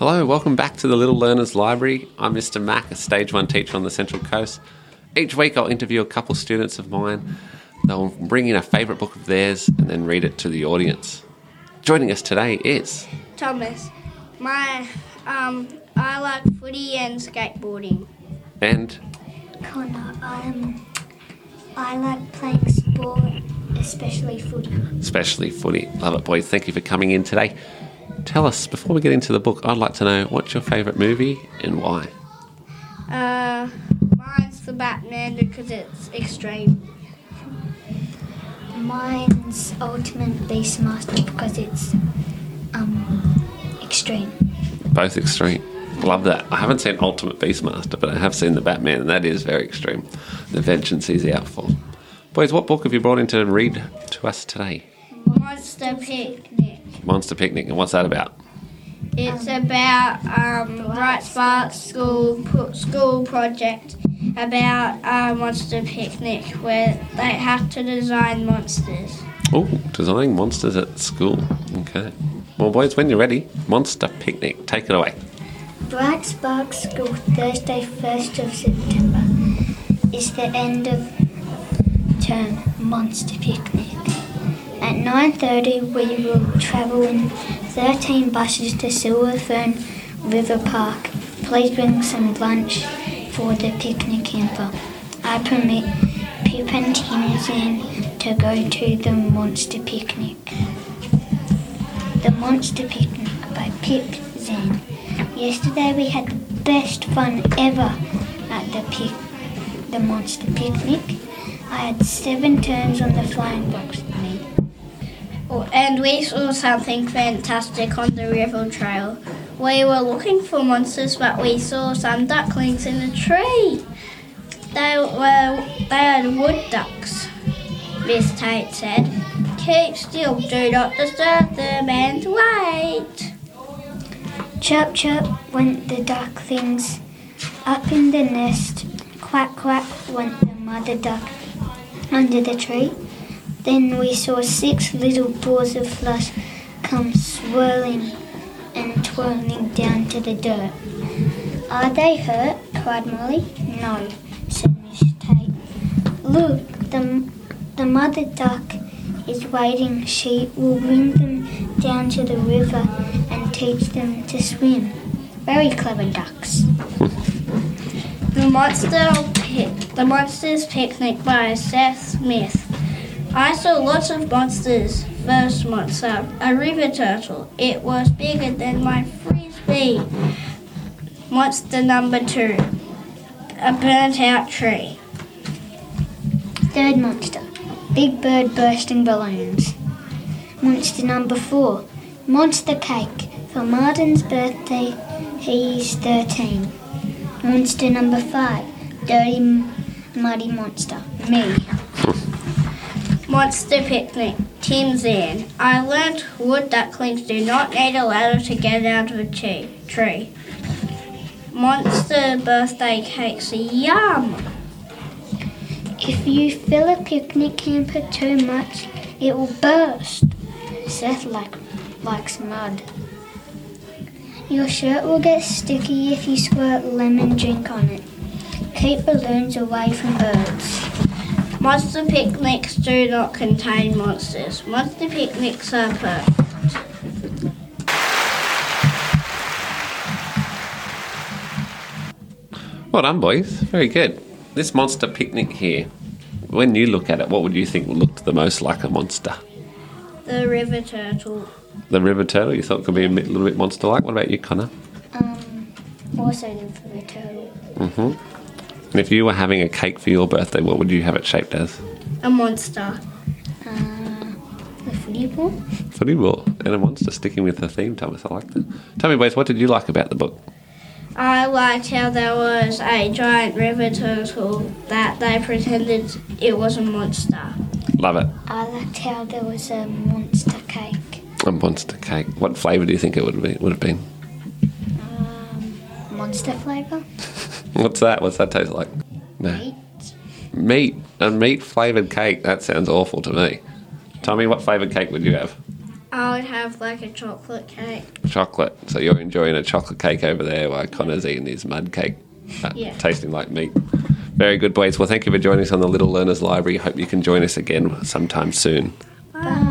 Hello, welcome back to the Little Learners Library. I'm Mr. Mack, a Stage 1 teacher on the Central Coast. Each week I'll interview a couple students of mine. They'll bring in a favourite book of theirs and then read it to the audience. Joining us today is Thomas. My um, I like footy and skateboarding. and Conor, um, I like playing sport, especially footy. especially footy. Love it, boys. Thank you for coming in today. Tell us, before we get into the book, I'd like to know what's your favourite movie and why? Uh, mine's the Batman because it's extreme. Mine's Ultimate Beastmaster because it's um extreme. Both extreme. Love that. I haven't seen Ultimate Beastmaster, but I have seen the Batman, and that is very extreme. The vengeance he's out for. Boys, what book have you brought in to read to us today? Monster Picnic. Monster Picnic, and what's that about? It's about um, Bright Spark School pro- school project about a monster picnic where they have to design monsters. Oh, designing monsters at school. Okay. Well, boys, when you're ready, Monster Picnic, take it away. Bright Spark School, Thursday, 1st of September, is the end of term monster picnic. At 9.30 we will travel in 13 buses to Silver Fern River Park. Please bring some lunch for the picnic camper. I permit Pip and to go to the monster picnic. The Monster Picnic by Pip Zen. Yesterday we had the best fun ever at the pic, the monster picnic. I had seven turns on the flying box. And we saw something fantastic on the river trail. We were looking for monsters, but we saw some ducklings in a tree. They were they had wood ducks. Miss Tate said, "Keep still, do not disturb them, and wait." Chirp chirp went the ducklings up in the nest. Quack quack went the mother duck under the tree. Then we saw six little balls of flush come swirling and twirling down to the dirt. Are they hurt? cried Molly. No, said Miss Tate. Look, the, the mother duck is waiting. She will bring them down to the river and teach them to swim. Very clever ducks. The monster pic, the monsters picnic by Seth Smith. I saw lots of monsters. First monster, a river turtle. It was bigger than my frisbee. Monster number two, a burnt out tree. Third monster, big bird bursting balloons. Monster number four, monster cake. For Martin's birthday, he's 13. Monster number five, dirty muddy monster. Me. Monster picnic, Tim Zan. I learned wood ducklings do not need a ladder to get out of a tree. Monster birthday cakes, yum! If you fill a picnic camper too much, it will burst. Seth like, likes mud. Your shirt will get sticky if you squirt lemon drink on it. Keep balloons away from birds. Monster picnics do not contain monsters. Monster picnics are perfect. Well done, boys. Very good. This monster picnic here, when you look at it, what would you think looked the most like a monster? The river turtle. The river turtle you thought could be a bit- little bit monster like? What about you, Conor? Um, also the river turtle. hmm And if you were having a cake for your birthday, what would you have it shaped as? A monster. Uh, the footy ball. Footy ball and a monster sticking with the theme, Thomas. I like that. Tell me, boys, what did you like about the book? I liked how there was a giant river turtle that they pretended it was a monster. Love it. I liked how there was a monster cake. A monster cake. What flavour do you think it would be? Would have been? Um, monster flavour. What's that? What's that taste like? No. Meat. Meat. A meat flavoured cake. That sounds awful to me. Tommy, what flavoured cake would you have? I would have like a chocolate cake. Chocolate. So you're enjoying a chocolate cake over there while Conor's eating his mud cake, uh, Yeah. tasting like meat. Very good, boys. Well, thank you for joining us on the Little Learners Library. Hope you can join us again sometime soon. Bye.